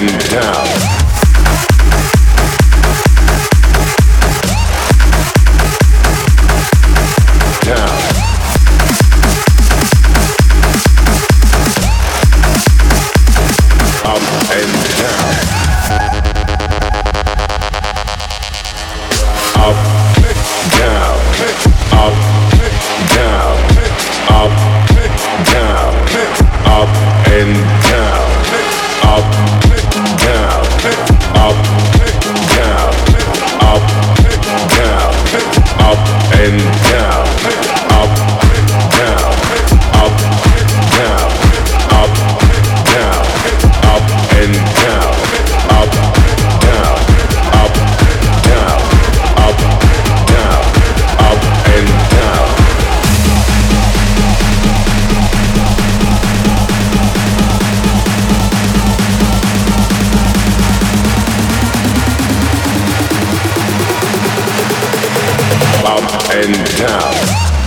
and down. Up and down.